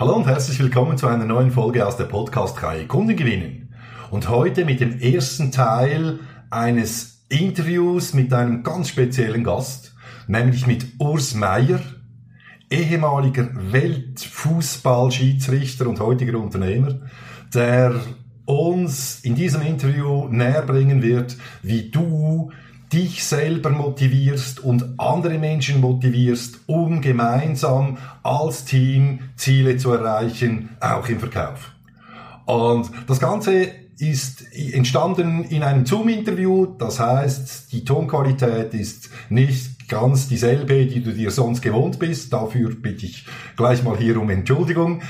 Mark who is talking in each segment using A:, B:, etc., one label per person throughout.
A: Hallo und herzlich willkommen zu einer neuen Folge aus der Podcast-Reihe Kunden gewinnen. Und heute mit dem ersten Teil eines Interviews mit einem ganz speziellen Gast, nämlich mit Urs Meier, ehemaliger Weltfußballschiedsrichter und heutiger Unternehmer, der uns in diesem Interview näher bringen wird, wie du dich selber motivierst und andere Menschen motivierst, um gemeinsam als Team Ziele zu erreichen, auch im Verkauf. Und das Ganze ist entstanden in einem Zoom-Interview, das heißt, die Tonqualität ist nicht ganz dieselbe, die du dir sonst gewohnt bist. Dafür bitte ich gleich mal hier um Entschuldigung.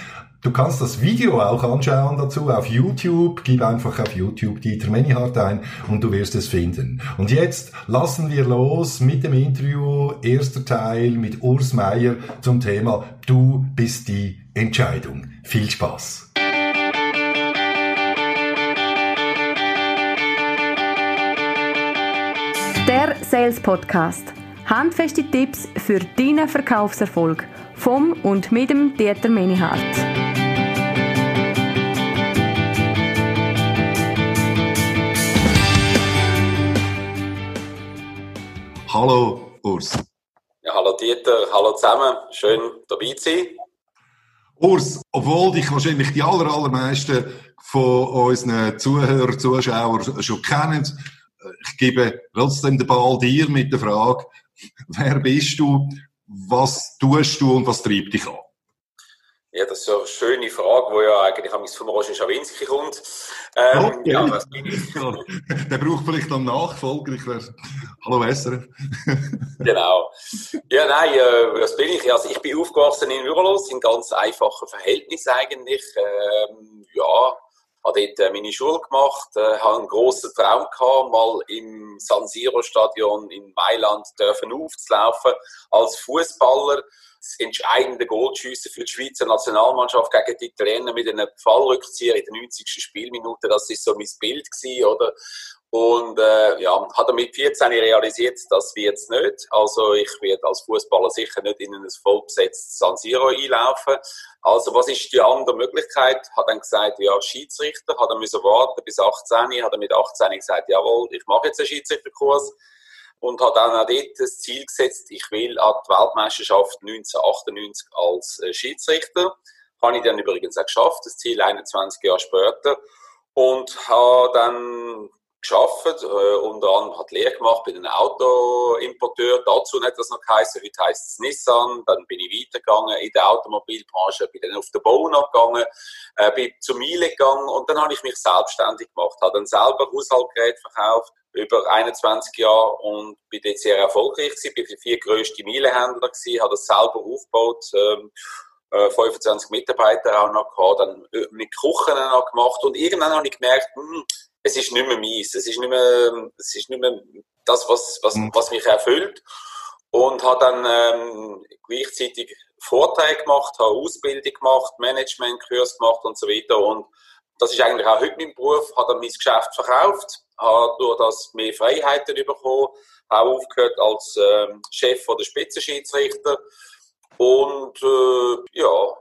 A: Du kannst das Video auch anschauen dazu auf YouTube. Gib einfach auf YouTube Dieter Menihardt ein und du wirst es finden. Und jetzt lassen wir los mit dem Interview, erster Teil mit Urs Meier zum Thema Du bist die Entscheidung. Viel Spaß!
B: Der Sales Podcast. Handfeste Tipps für deinen Verkaufserfolg vom und mit dem Dieter Menihardt.
A: Hallo Urs.
C: Ja, hallo Dieter, hallo zusammen. Schön dabei zu sein.
A: Urs, obwohl dich wahrscheinlich die aller, allermeisten von unseren Zuhörern, Zuschauern schon kennen, ich gebe trotzdem den Ball dir mit der Frage, wer bist du, was tust du und was treibt dich an?
C: Ja, das ist so eine schöne Frage, die ja eigentlich von Roger Schawinski kommt. Ähm,
A: okay. ja, was bin ich? Der braucht vielleicht einen Nachfolger. Ich wär... Hallo SRF.
C: genau. Ja, nein, äh, was bin ich? Also ich bin aufgewachsen in Würlos, in ganz einfachen Verhältnissen eigentlich. Ähm, ja, habe dort äh, meine Schule gemacht, äh, habe einen grossen Traum gehabt, mal im San Siro Stadion in Mailand dürfen aufzulaufen als Fußballer das entscheidende Goal schiessen für die Schweizer Nationalmannschaft gegen die Italiener mit einem Fallrückzieher in der 90. Spielminute. Das ist so mein Bild gewesen, oder? Und äh, ja, hat er mit 14 realisiert, das wird es nicht. Also ich werde als Fußballer sicher nicht in ein vollbesetztes San Siro einlaufen. Also was ist die andere Möglichkeit? Hat dann gesagt, ja, Schiedsrichter. Hat er müssen warten bis 18. Hat er mit 18 gesagt, jawohl, ich mache jetzt einen Schiedsrichterkurs und hat dann auch dort das Ziel gesetzt, ich will an die Weltmeisterschaft 1998 als äh, Schiedsrichter. Habe ich dann übrigens auch geschafft, das Ziel 21 Jahre später. Und habe dann geschafft, äh, unter anderem hat Lehre gemacht bei einem Autoimporteur. Dazu hat das noch geheißen, heute heisst es Nissan. Dann bin ich weitergegangen in der Automobilbranche, bin dann auf den Bau gegangen, äh, bin zur Miele gegangen und dann habe ich mich selbstständig gemacht, habe dann selber Haushaltgeräte verkauft, über 21 Jahre und bin dort sehr erfolgreich gewesen, bin der vier grösste Mielehändler gewesen, habe das selber aufgebaut, ähm, 25 äh, Mitarbeiter auch noch gehabt, dann mit Kuchen noch gemacht und irgendwann habe ich gemerkt, hm, es ist nicht mehr meins, es ist nicht mehr, es ist nicht mehr das, was, was, mhm. was mich erfüllt. Und habe dann ähm, gleichzeitig Vorträge gemacht, habe Ausbildung gemacht, Managementkurs gemacht und so weiter. Und das ist eigentlich auch heute mein Beruf, habe dann mein Geschäft verkauft, habe durch das mehr Freiheiten bekommen, auch aufgehört als ähm, Chef der Spitzenschiedsrichter. Und äh, ja,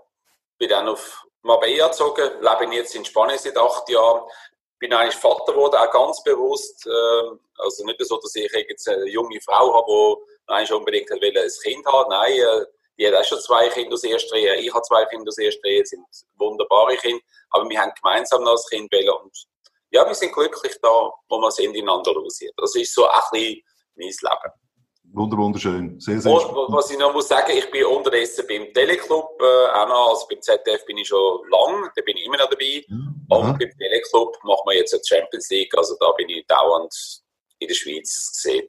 C: bin dann auf Marbella gezogen, lebe jetzt in Spanien seit acht Jahren, bin eigentlich Vater geworden, auch ganz bewusst, äh, also nicht so, dass ich jetzt eine junge Frau habe, die eigentlich unbedingt ein Kind haben nein, äh, die hat auch schon zwei Kinder aus erster Ehe, ich habe zwei Kinder aus erster Ehe, sind wunderbare Kinder, aber wir haben gemeinsam noch ein Kind wählen und ja, wir sind glücklich da, wo wir sind in Andalusien. Das ist so ein bisschen mein Leben.
A: Wunder, wunderschön. Sehr, sehr
C: und, was ich noch muss sagen, ich bin unterdessen beim Teleclub äh, auch noch, also beim ZDF bin ich schon lang, da bin ich immer noch dabei. Ja. Und beim Teleclub machen wir jetzt eine Champions League, also da bin ich dauernd in der Schweiz gesehen.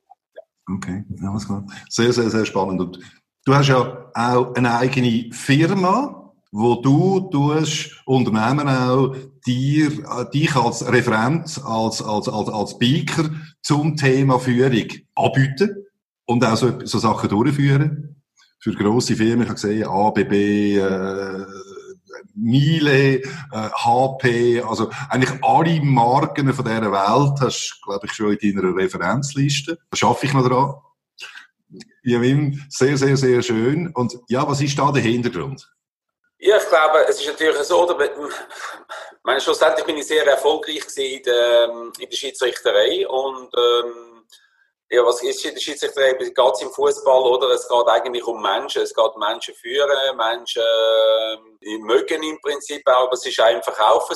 A: Okay, alles klar. Sehr, sehr, sehr spannend. Und du hast ja auch eine eigene Firma wo du tust, Unternehmen auch, dir, dich als Referent, als, als, als, als Speaker zum Thema Führung anbieten und auch so, so Sachen durchführen. Für grosse Firmen, ich habe gesehen, ABB, äh, Miele, äh, HP, also eigentlich alle Marken von dieser Welt hast du, glaube ich, schon in deiner Referenzliste. Da schaffe ich noch dran. Ja, sehr, sehr, sehr schön. Und ja, was ist da der Hintergrund?
C: Ja, ich glaube, es ist natürlich so, oder, meine, schlussendlich bin ich sehr erfolgreich in der, in der Schiedsrichterei und ähm, ja, was ist der Schiedsrichterei? Geht im Fußball oder? Es geht eigentlich um Menschen. Es geht Menschen führen, Menschen äh, mögen im Prinzip auch, aber es ist auch im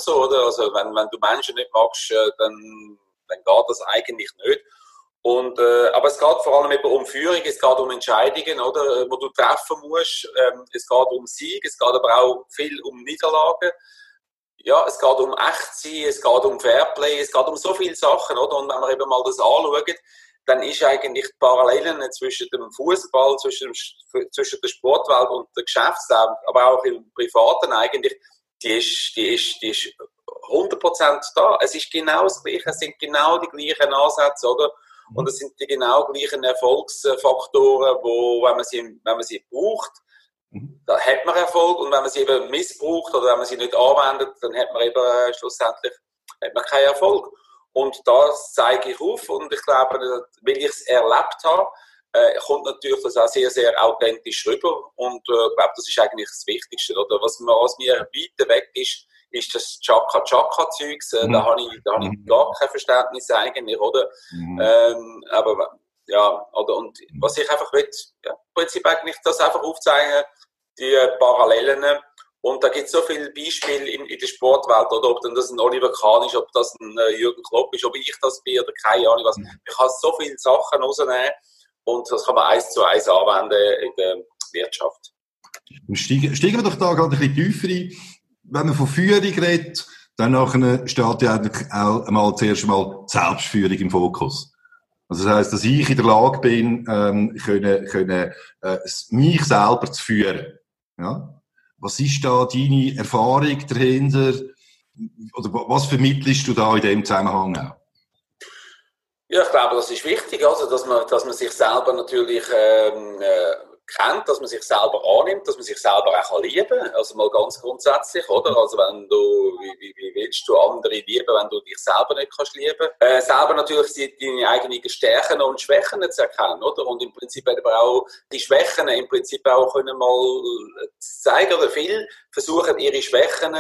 C: so, oder? Also wenn, wenn du Menschen nicht magst, äh, dann, dann geht das eigentlich nicht. Und, äh, aber es geht vor allem eben um Führung, es geht um Entscheidungen, oder, wo du treffen musst. Ähm, es geht um Sieg, es geht aber auch viel um Niederlagen. Ja, es geht um Echtsein, es geht um Fairplay, es geht um so viele Sachen, oder? Und wenn wir eben mal das anschauen, dann ist eigentlich die Parallelen zwischen dem Fußball, zwischen, zwischen der Sportwelt und der Geschäftswelt, aber auch im Privaten eigentlich, die ist, die ist, die ist 100% da. Es ist genau das Gleiche, es sind genau die gleichen Ansätze, oder? Und es sind die genau gleichen Erfolgsfaktoren, wo, wenn man sie, wenn man sie braucht, mhm. da hat man Erfolg. Und wenn man sie eben missbraucht oder wenn man sie nicht anwendet, dann hat man eben äh, schlussendlich hat man keinen Erfolg. Und das zeige ich auf. Und ich glaube, weil ich es erlebt habe, äh, kommt natürlich das auch sehr, sehr authentisch rüber. Und äh, ich glaube, das ist eigentlich das Wichtigste. Oder? Was, was mir weiter weg ist, ist das Chaka-Chaka-Zeugs. Äh, mhm. Da habe ich, da hab ich gar kein Verständnis eigentlich, oder? Mhm. Ähm, aber ja, oder, und was ich einfach will, ja, im Prinzip eigentlich das einfach aufzeigen, die Parallelen. Und da gibt es so viele Beispiele in, in, der Sportwelt, oder ob denn das ein Oliver Kahn ist, ob das ein äh, Jürgen Klopp ist, ob ich das bin oder keine Ahnung was. Mhm. Ich kann so viele Sachen rausnehmen und das kann man eins zu eins anwenden in der Wirtschaft.
A: Steigen, steigen wir doch da gerade ein bisschen tiefer ein wenn man von Führung redet, dann nachher steht ja eigentlich auch einmal zuerst einmal Selbstführung im Fokus. Also das heisst, dass ich in der Lage bin, ähm, können, können, äh, mich selber zu führen. Ja? Was ist da deine Erfahrung dahinter? Oder was vermittelst du da in dem Zusammenhang auch?
C: Ja, ich glaube, das ist wichtig, also, dass, man, dass man sich selber natürlich ähm, äh, kennt, dass man sich selber annimmt, dass man sich selber auch lieben kann. Also mal ganz grundsätzlich, oder? Also wenn du, wie, wie, wie willst du andere lieben, wenn du dich selber nicht kannst lieben? Äh, selber natürlich deine eigenen Stärken und Schwächen zu erkennen, oder? Und im Prinzip aber auch die Schwächen im Prinzip auch können mal zeigen, oder viel versuchen ihre Schwächen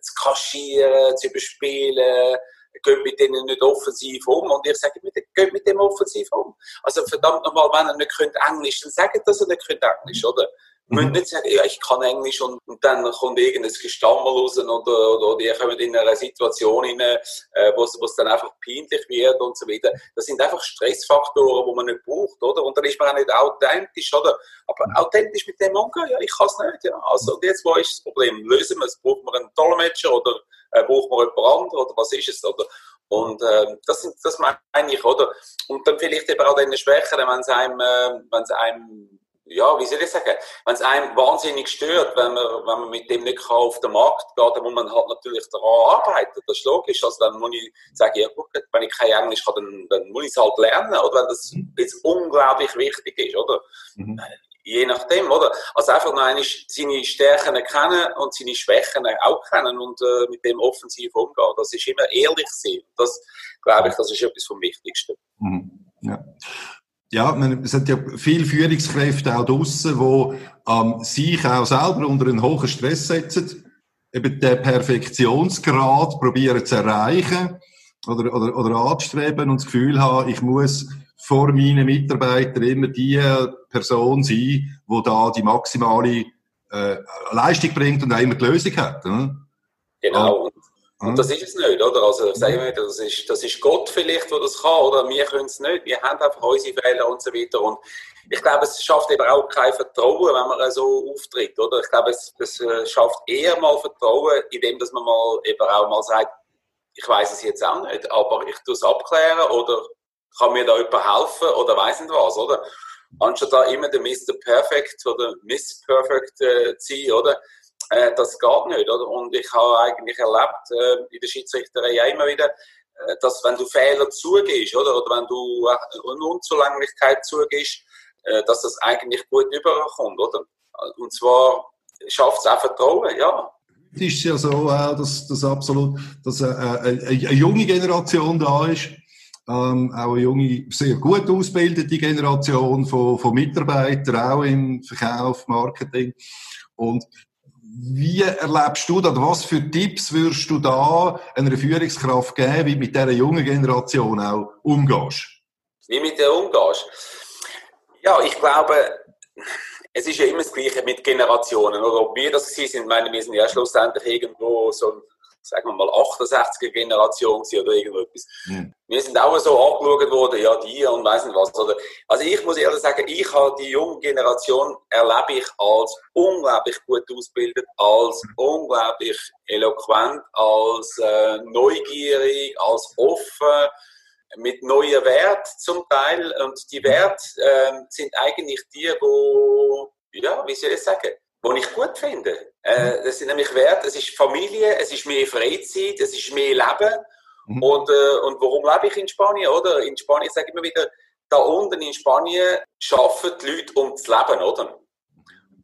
C: zu kaschieren, zu überspielen, geht mit denen nicht offensiv um. Und ich sage, geht mit dem offensiv um. Also verdammt nochmal, wenn ihr nicht könnt Englisch, dann sagt dass ihr nicht könnt Englisch, oder? Mhm. müssen nicht sagen, ja, ich kann Englisch und, und dann kommt irgendein Gestammel raus oder, oder, oder ihr kommt in eine Situation rein, äh, wo es dann einfach peinlich wird und so weiter. Das sind einfach Stressfaktoren, die man nicht braucht, oder? Und dann ist man auch nicht authentisch, oder? Aber mhm. authentisch mit dem umgehen, ja, ich kann es nicht, ja. Also, und jetzt, wo ist das Problem? Lösen wir es? Braucht man einen Dolmetscher oder äh, braucht man jemand anderen oder was ist es, oder? Und äh, das, sind, das meine ich, oder? Und dann vielleicht eben auch den Schwächeren, wenn es einem, äh, wenn es einem ja, wie soll ich sagen, wenn es einem wahnsinnig stört, wenn man, wenn man mit dem nicht auf den Markt geht, dann muss man halt natürlich daran arbeiten. Das ist logisch. Also dann muss ich sagen, ja gut, wenn ich kein Englisch kann, dann, dann muss ich es halt lernen, oder wenn das mhm. jetzt unglaublich wichtig ist, oder? Mhm. Je nachdem, oder? Also einfach noch einmal seine Stärken kennen und seine Schwächen auch kennen und äh, mit dem offensiv umgehen. Das ist immer ehrlich sein. Das, glaube ich, das ist etwas vom Wichtigsten. Mhm.
A: Ja ja, es sind ja viele Führungskräfte auch draussen, die ähm, sich auch selber unter einen hohen Stress setzen, eben den Perfektionsgrad probieren zu erreichen oder, oder, oder anzustreben und das Gefühl haben, ich muss vor meinen Mitarbeitern immer die Person sein, die da die maximale äh, Leistung bringt und auch immer die Lösung hat.
C: Ne? Genau. Und das ist es nicht, oder? Also ich sage wieder, das ist, das ist Gott vielleicht, der das kann, oder wir können es nicht. Wir haben einfach unsere Fehler und so weiter. Und ich glaube, es schafft eben auch kein Vertrauen, wenn man so auftritt, oder? Ich glaube, es, es äh, schafft eher mal Vertrauen, indem dass man mal eben auch mal sagt, ich weiß es jetzt auch nicht, aber ich tue es abklären oder kann mir da jemand helfen oder weiß nicht was, oder? Anstatt da immer der Mr. Perfect oder Miss Perfect äh, zu sein, oder? Äh, das geht nicht. Oder? Und ich habe eigentlich erlebt äh, in der Schiedsrichterei immer wieder, äh, dass wenn du Fehler zugehst oder, oder wenn du äh, eine Unzulänglichkeit zugehst, äh, dass das eigentlich gut überkommt. Oder? Und zwar schafft es auch Vertrauen, ja.
A: Es ist ja so, dass, dass absolut dass äh, eine, eine junge Generation da ist, ähm, auch eine junge, sehr gut ausgebildete Generation von, von Mitarbeitern, auch im Verkauf, Marketing. Und wie erlebst du das? Was für Tipps würdest du da einer Führungskraft geben, wie mit dieser jungen Generation auch umgehst?
C: Wie mit der umgehst? Ja, ich glaube, es ist ja immer das Gleiche mit Generationen. Oder ob wir das sind, meine, wir sind ja schlussendlich irgendwo so sagen wir mal, 68er Generation oder irgendetwas. Mhm. Wir sind auch so angeschaut worden, ja, die und weiss nicht was. Oder, also ich muss ehrlich sagen, ich habe die junge Generation erlebe ich als unglaublich gut ausgebildet, als mhm. unglaublich eloquent, als äh, neugierig, als offen, mit neuen Wert zum Teil. Und die. Werte äh, sind eigentlich die, wo, ja, wie soll ich sagen, die ich gut finde. Äh, mhm. das sind nämlich Werte, es ist Familie, es ist mehr Freizeit, es ist mehr Leben. Mhm. Und, äh, und warum lebe ich in Spanien, oder? In Spanien sage ich immer wieder, da unten in Spanien arbeiten die Leute um zu leben, oder?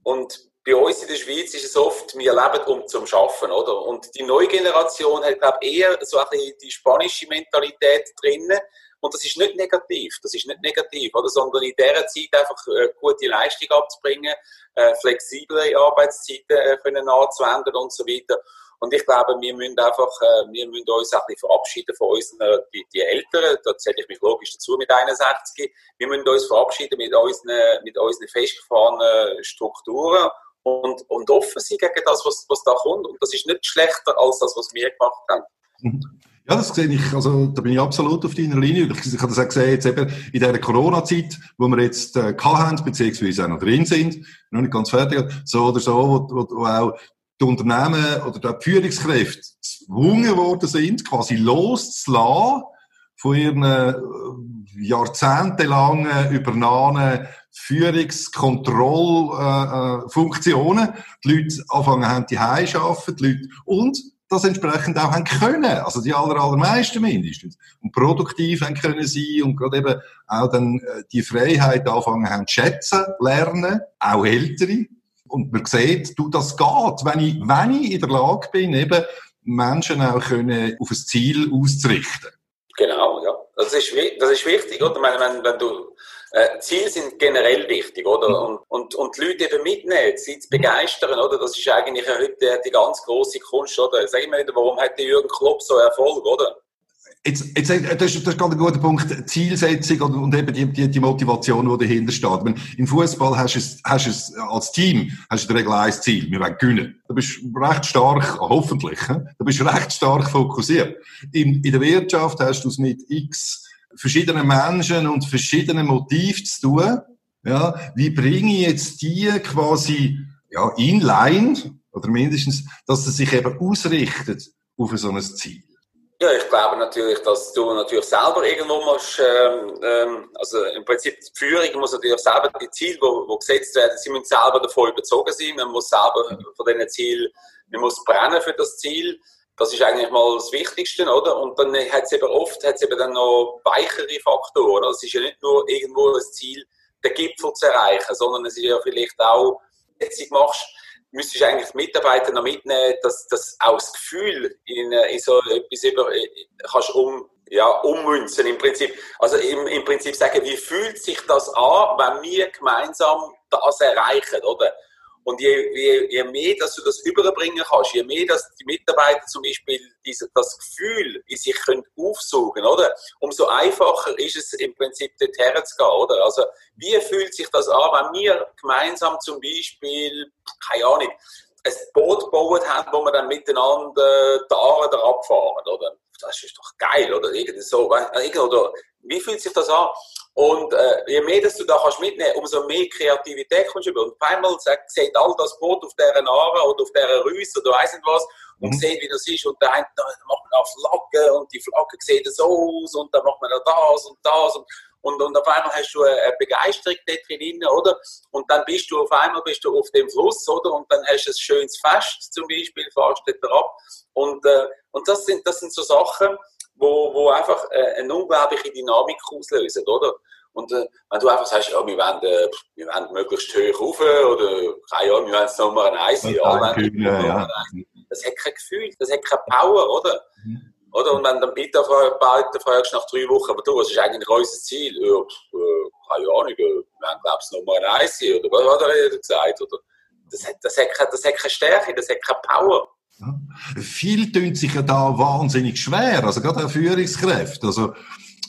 C: Und bei uns in der Schweiz ist es oft, wir leben um zum Schaffen, oder? Und die neue Generation hat, glaube ich, eher so ein bisschen die spanische Mentalität drinnen. Und das ist nicht negativ, das ist nicht negativ, oder? sondern in dieser Zeit einfach äh, gute Leistung abzubringen, äh, flexible Arbeitszeiten äh, können anzuwenden und so weiter. Und ich glaube, wir müssen einfach, äh, wir müssen uns ein bisschen verabschieden von unseren, die, die Älteren, da zähle ich mich logisch dazu mit 61, wir müssen uns verabschieden mit unseren, mit unseren festgefahrenen Strukturen und, und offen sein gegen das, was, was da kommt. Und das ist nicht schlechter als das, was wir gemacht haben.
A: Mhm. Ja, das sehe ich, also da bin ich absolut auf deiner Linie. Ich, ich habe das auch gesehen, jetzt eben in dieser Corona-Zeit, wo wir jetzt äh, haben, beziehungsweise auch noch drin sind, noch nicht ganz fertig, so oder so, wo, wo, wo auch die Unternehmen oder die Führungskräfte gezwungen worden sind, quasi loszulassen von ihren äh, jahrzehntelangen übernahmen Führungskontrollfunktionen. Äh, äh die Leute anfangen haben, die arbeiten, die Leute, und das entsprechend auch haben können. Also die aller, allermeisten mindestens. Und produktiv haben können sein und gerade eben auch dann äh, die Freiheit anfangen haben zu schätzen, lernen, auch Ältere. Und man sieht, du, das geht, wenn ich, wenn ich in der Lage bin, eben Menschen auch können auf ein Ziel auszurichten.
C: Genau, ja. Das ist, das ist wichtig, oder? Wenn, wenn, wenn du äh, Ziele sind generell wichtig, oder? Mhm. Und, und, und die Leute eben mitnehmen, sie zu begeistern, oder? Das ist eigentlich heute die ganz große Kunst, oder? Sag ich mal wieder, warum hat der Jürgen Klopp so Erfolg, oder?
A: Jetzt, jetzt, das, ist, das ist gerade ein guter Punkt, Zielsetzung und, und eben die, die, die Motivation, die dahinter steht. Wenn, Im Fußball hast du es, hast du es als Team, hast du in der Regel ein Ziel, wir wollen gewinnen. Du bist recht stark, hoffentlich, du bist recht stark fokussiert. In, in der Wirtschaft hast du es mit x verschiedenen Menschen und verschiedenen Motiven zu tun. Ja, wie bringe ich jetzt die quasi ja, inline oder mindestens, dass sie sich eben ausrichtet auf so ein Ziel?
C: Ja, ich glaube natürlich, dass du natürlich selber irgendwo musst, ähm, ähm, also im Prinzip die Führung muss natürlich selber die Ziele, wo, wo gesetzt werden, sie müssen selber davon überzogen sein, man muss selber von diesen Zielen, man muss brennen für das Ziel das ist eigentlich mal das Wichtigste, oder? Und dann hat es eben oft hat's eben dann noch weichere Faktoren. Es ist ja nicht nur irgendwo das Ziel, den Gipfel zu erreichen, sondern es ist ja vielleicht auch, jetzt du machst, müsstest du eigentlich Mitarbeiter noch mitnehmen, dass, dass auch das Gefühl in, in so etwas über, kannst um, ja, ummünzen im Prinzip. Also im, im Prinzip sagen, wie fühlt sich das an, wenn wir gemeinsam das erreichen, oder? Und je, je, je mehr, dass du das überbringen kannst, je mehr, dass die Mitarbeiter zum Beispiel diese, das Gefühl in sich können aufsuchen, oder? Umso einfacher ist es im Prinzip dorthin zu gehen, oder? Also, wie fühlt sich das an, wenn wir gemeinsam zum Beispiel, keine Ahnung, ein Boot gebaut haben, wo wir dann miteinander da abfahren, oder? Das ist doch geil, oder? Irgendwie so, oder? Wie fühlt sich das an? Und äh, je mehr dass du da kannst mitnehmen, umso mehr Kreativität kommst du über. Und auf einmal sagt, sieht all das Boot auf dieser Aare oder auf dieser Rüse oder weiss nicht was und mhm. sieht, wie das ist. Und dann macht man auch Flagge und die Flagge sieht so aus und dann macht man da das und das. Und, und, und auf einmal hast du eine Begeisterung dort drin, oder? Und dann bist du auf einmal bist du auf dem Fluss, oder? Und dann hast du ein schönes Fest zum Beispiel, fahrst dort ab. Und, äh, und das sind, das sind so Sachen, wo, wo einfach äh, eine unglaubliche Dynamik auslösen, oder? Und äh, wenn du einfach sagst, ja, wir wollen, äh, wir wollen möglichst hoch rauf oder keine Ahnung, wir wollen es Nummer eins sein, ja, ja. das hat kein Gefühl, das hat keine Power, oder? Mhm. Oder? Und wenn dann bitte fragst nach drei Wochen, aber du, was ist eigentlich unser Ziel? Ja, äh, keine Ahnung, wir wollen, glaube ich, Nummer eins sein, oder was hat er gesagt, oder? das hat, das, hat, das hat keine Stärke, das hat keine Power.
A: Ja. Viele tun sich ja da wahnsinnig schwer, also gerade auch Führungskräfte, also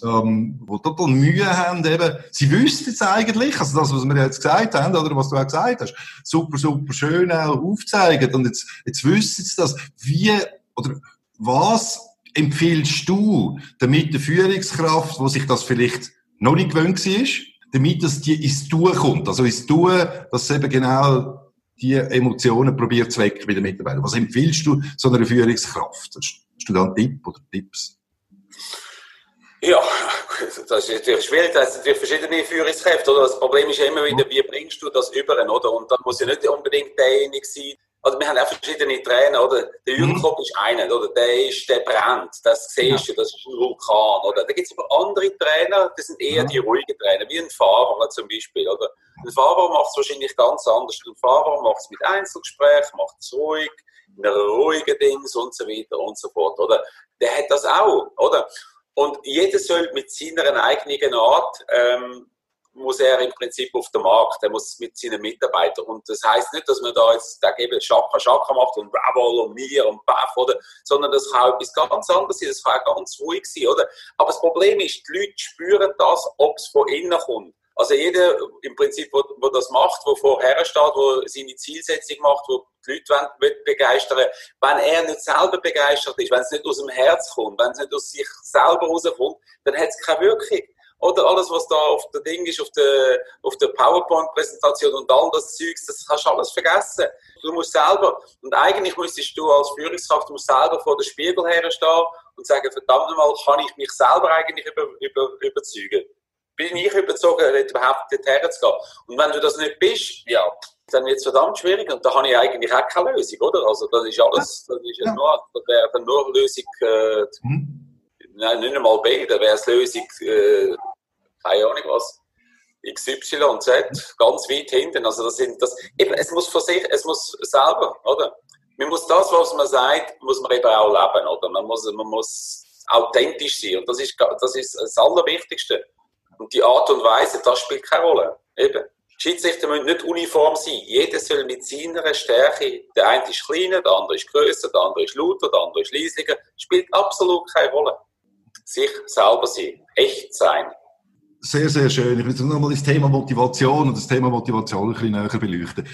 A: ähm, wo total Mühe haben, eben, sie wüssten es eigentlich, also das, was wir jetzt gesagt haben, oder was du auch gesagt hast, super, super schön auch aufzeigen und jetzt, jetzt wissen sie das, wie, oder was empfiehlst du, damit der Führungskraft, wo sich das vielleicht noch nicht gewöhnt war, damit das die ins Tun kommt, also ins Tun, dass eben genau die Emotionen probiert zu wecken bei den Mitarbeitern. Was empfiehlst du so einer Führungskraft? Hast du da einen Tipp oder Tipps?
C: Ja, das ist natürlich schwierig, da sind natürlich verschiedene Führungskräfte, oder? Das Problem ist ja immer wieder, wie bringst du das über, oder? Und da muss ja nicht unbedingt derjenige sein, also wir haben auch verschiedene Trainer, oder? Der Jürgen mhm. ist einer, oder? Der ist, der brennt. Das siehst du, das ist ein Vulkan, oder? Da gibt es aber andere Trainer, das sind eher die ruhigen Trainer, wie ein Fahrer zum Beispiel, oder? Ein Fahrer macht es wahrscheinlich ganz anders. Ein Fahrer macht es mit Einzelgesprächen, macht es ruhig, in einer ruhigen Dings und so weiter und so fort, oder? Der hat das auch, oder? Und jeder soll mit seiner eigenen Art ähm, muss er im Prinzip auf den Markt, er muss mit seinen Mitarbeitern. Und das heißt nicht, dass man da jetzt da eben Schaka Schaka macht und Bravo und mir und Baff, oder, sondern das kann etwas ganz anderes sein, das kann auch ganz ruhig sein, oder? Aber das Problem ist, die Leute spüren das, ob es von innen kommt. Also jeder im Prinzip, wo, wo das macht, wo vorher steht, wo seine Zielsetzung macht, wo die Leute wollen, begeistern wenn er nicht selber begeistert ist, wenn es nicht aus dem Herz kommt, wenn es nicht aus sich selber rauskommt, dann hat es keine Wirkung. Oder alles, was da auf der Ding ist, auf der, auf der PowerPoint-Präsentation und all das Zeugs, das kannst du alles vergessen. Du musst selber, und eigentlich müsstest du als Führungskraft, du musst selber vor dem Spiegel herstehen und sagen, verdammt nochmal, kann ich mich selber eigentlich über, über, überzeugen? Bin ich überzogen, überhaupt dorthin zu gehen? Und wenn du das nicht bist, ja, dann wird es verdammt schwierig und da habe ich eigentlich auch keine Lösung, oder? Also das ist alles, das ist ja. nur, das wäre dann nur Lösung, äh, mhm. nein, nicht einmal B, da wäre es Lösung, äh, keine Ahnung was, X, Y und Z, ganz weit hinten. Also das sind das, eben, es muss für sich, es muss selber, oder? Man muss das, was man sagt, muss man eben auch leben, oder? Man muss, man muss authentisch sein und das ist, das ist das Allerwichtigste. Und die Art und Weise, das spielt keine Rolle. Eben. Schiedsrichter müssen nicht uniform sein. Jeder soll mit seiner Stärke, der eine ist kleiner, der andere ist größer, der andere ist lauter, der andere ist leisiger, spielt absolut keine Rolle. Sich selber sein, echt sein.
A: Sehr, sehr schön. Ich will jetzt nochmal das Thema Motivation und das Thema Motivation ein bisschen näher beleuchten.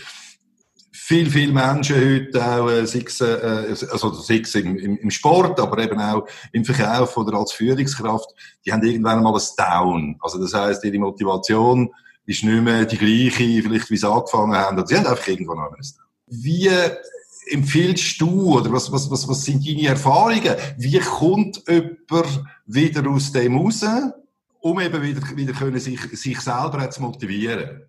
A: Viel, viele Menschen heute auch, äh, sei es, äh, also sei es im, im, Sport, aber eben auch im Verkauf oder als Führungskraft, die haben irgendwann mal ein Down. Also das heißt, ihre Motivation ist nicht mehr die gleiche, vielleicht wie sie angefangen haben. Sie haben einfach irgendwann noch ein Down. Wie empfiehlst du oder was, was, was, was sind deine Erfahrungen? Wie kommt jemand wieder aus dem raus? um eben wieder, wieder können sich, sich selber zu motivieren?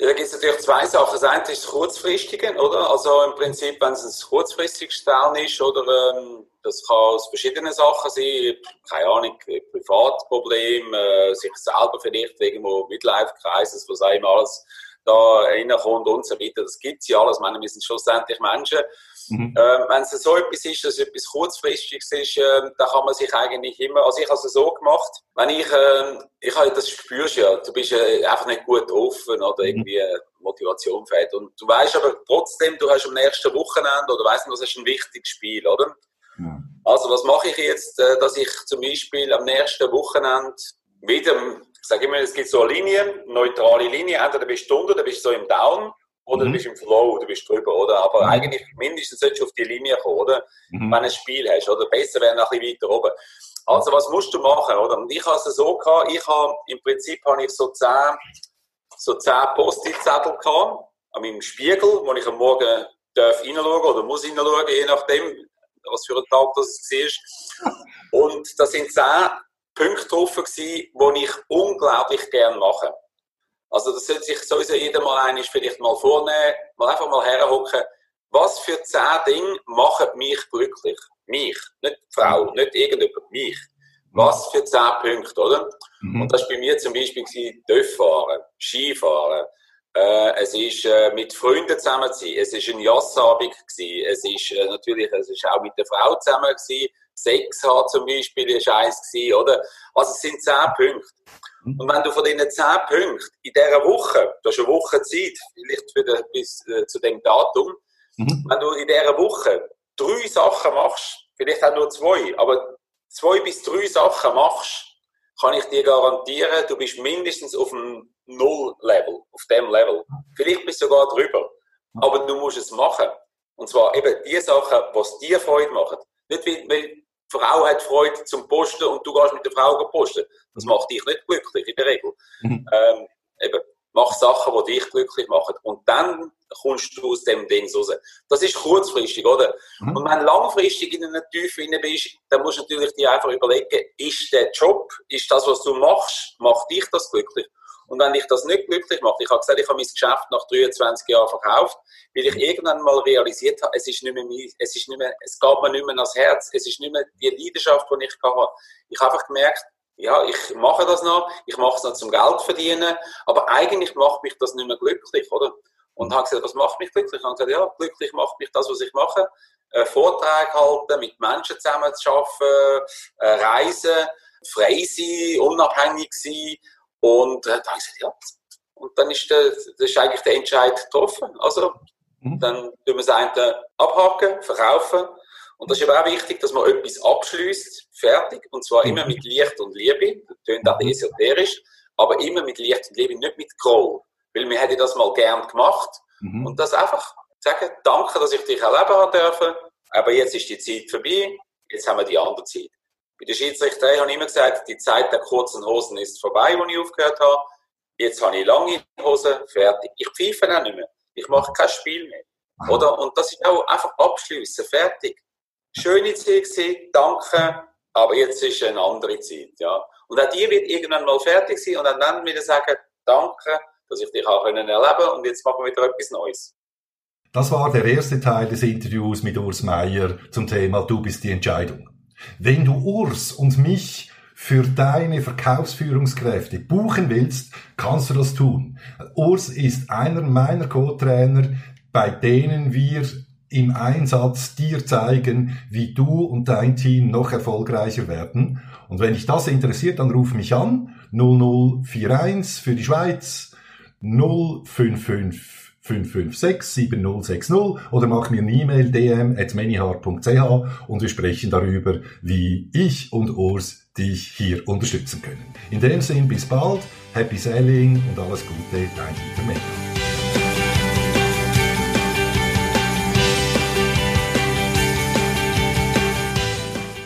C: Ja, da gibt es natürlich zwei Sachen. Das eine ist das Kurzfristige, oder? Also im Prinzip, wenn es ein kurzfristiges Down ist, oder ähm, das kann aus verschiedenen Sachen sein, keine Ahnung, Privatproblem, äh, sich selber vielleicht irgendwo Midlife-Kreises, was auch immer alles da reinkommt und so weiter. Das gibt es ja alles. Ich meine, wir sind schlussendlich Menschen. Mhm. Ähm, Wenn es so etwas ist, dass es etwas kurzfristiges ist, äh, dann kann man sich eigentlich immer, also ich habe es so gemacht, wenn ich, äh, ich habe das spürst ja, du bist äh, einfach nicht gut offen oder mhm. irgendwie äh, Motivation fehlt. Und du weißt aber trotzdem, du hast am nächsten Wochenende oder weißt du, was ist ein wichtiges Spiel, oder? Ja. Also was mache ich jetzt, äh, dass ich zum Beispiel am nächsten Wochenende wieder, ich sage immer, es gibt so eine Linie, eine neutrale Linie, entweder bist du unter, dann bist du so im Down oder mhm. du bist im Flow, du bist drüber, oder? Aber mhm. eigentlich mindestens solltest du auf die Linie kommen, oder? Mhm. Wenn du ein Spiel hast, oder? Besser wäre noch ein bisschen weiter oben. Also, was musst du machen, oder? Und ich habe es so gehabt, ich habe, im Prinzip habe ich so zehn, so zehn Post-it-Zettel gehabt, an meinem Spiegel, wo ich am Morgen darf reinschauen oder muss reinschauen, je nachdem, was für ein Tag das war. Und da sind zehn Punkte drauf die ich unglaublich gerne mache. Also das sollte sich sowieso jeder mal eines vielleicht mal vornehmen, mal einfach mal herhocken. Was für zehn Dinge machen mich glücklich? Mich, nicht die Frau, nicht irgendjemand, mich. Was für zehn Punkte, oder? Mhm. Und das war bei mir zum Beispiel TÜV fahren, Skifahren, äh, es ist äh, mit Freunden zusammen gewesen. Es ist ein Jassabend gewesen. Es ist äh, natürlich, es ist auch mit der Frau zusammen gewesen. Sex haben zum Beispiel ist eins gewesen, oder? Also es sind zehn Punkte. Und wenn du von diesen zehn Punkten in dieser Woche, du hast eine Woche Zeit, vielleicht wieder bis äh, zu dem Datum, mhm. wenn du in dieser Woche drei Sachen machst, vielleicht auch nur zwei, aber zwei bis drei Sachen machst, kann ich dir garantieren, du bist mindestens auf dem Null-Level, auf dem Level. Vielleicht bist du sogar drüber. Aber du musst es machen. Und zwar eben die Sachen, was dir Freude machen. Nicht wie, weil die Frau hat Freude zum Posten und du gehst mit der Frau posten. Das macht dich nicht glücklich in der Regel. Mhm. Ähm, eben, mach Sachen, die dich glücklich machen. Und dann kommst du aus dem Ding raus. Das ist kurzfristig, oder? Mhm. Und wenn du langfristig in einer Tiefe bist, dann musst du natürlich dir einfach überlegen, ist der Job, ist das, was du machst, macht dich das glücklich? Und wenn dich das nicht glücklich macht, ich habe gesagt, ich habe mein Geschäft nach 23 Jahren verkauft, weil ich irgendwann mal realisiert habe, es ist nicht mehr, es ist nicht mehr, es geht mir nicht mehr ans Herz, es ist nicht mehr die Leidenschaft, die ich habe. Ich habe einfach gemerkt, ja, ich mache das noch, ich mache es noch zum Geld verdienen, aber eigentlich macht mich das nicht mehr glücklich, oder? Und habe gesagt, was macht mich glücklich? Ich habe gesagt, ja, glücklich macht mich das, was ich mache. Äh, Vortrag halten, mit Menschen zusammen zu arbeiten, äh, reisen, frei sein, unabhängig sein. Und äh, da habe ich gesagt, ja. Und dann ist, der, das ist eigentlich der Entscheid getroffen. Also, mhm. dann tun wir das eine abhaken, verkaufen und das ist aber auch wichtig, dass man etwas abschließt, fertig, und zwar immer mit Licht und Liebe. Das klingt auch esoterisch, aber immer mit Licht und Liebe, nicht mit Groll. Weil wir hätten das mal gern gemacht. Mhm. Und das einfach sagen, danke, dass ich dich erleben dürfen, aber jetzt ist die Zeit vorbei, jetzt haben wir die andere Zeit. Bei der Schiedsrichterei habe ich immer gesagt, die Zeit der kurzen Hosen ist vorbei, wo ich aufgehört habe. Jetzt habe ich lange Hosen, fertig. Ich pfeife auch nicht mehr. Ich mache kein Spiel mehr. Oder? Und das ist auch einfach abschließen, fertig schöne Zeit gewesen, danke, aber jetzt ist eine andere Zeit, ja. Und auch die wird irgendwann mal fertig sein und dann wieder sagen, danke, dass ich dich auch erleben konnte und jetzt machen wir wieder etwas Neues.
A: Das war der erste Teil des Interviews mit Urs Meier zum Thema Du bist die Entscheidung. Wenn du Urs und mich für deine Verkaufsführungskräfte buchen willst, kannst du das tun. Urs ist einer meiner Co-Trainer, bei denen wir im Einsatz dir zeigen, wie du und dein Team noch erfolgreicher werden. Und wenn dich das interessiert, dann ruf mich an 0041 für die Schweiz 055 556 7060 oder mach mir eine E-Mail dm at manyhard.ch und wir sprechen darüber, wie ich und Urs dich hier unterstützen können. In dem Sinn, bis bald, happy selling und alles Gute, dein Dieter Mehler.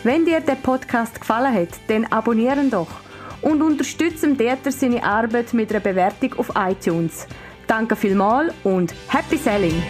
B: Wenn dir der Podcast gefallen hat, dann abonnieren doch und unterstützen Dieter seine Arbeit mit einer Bewertung auf iTunes. Danke vielmals und Happy Selling!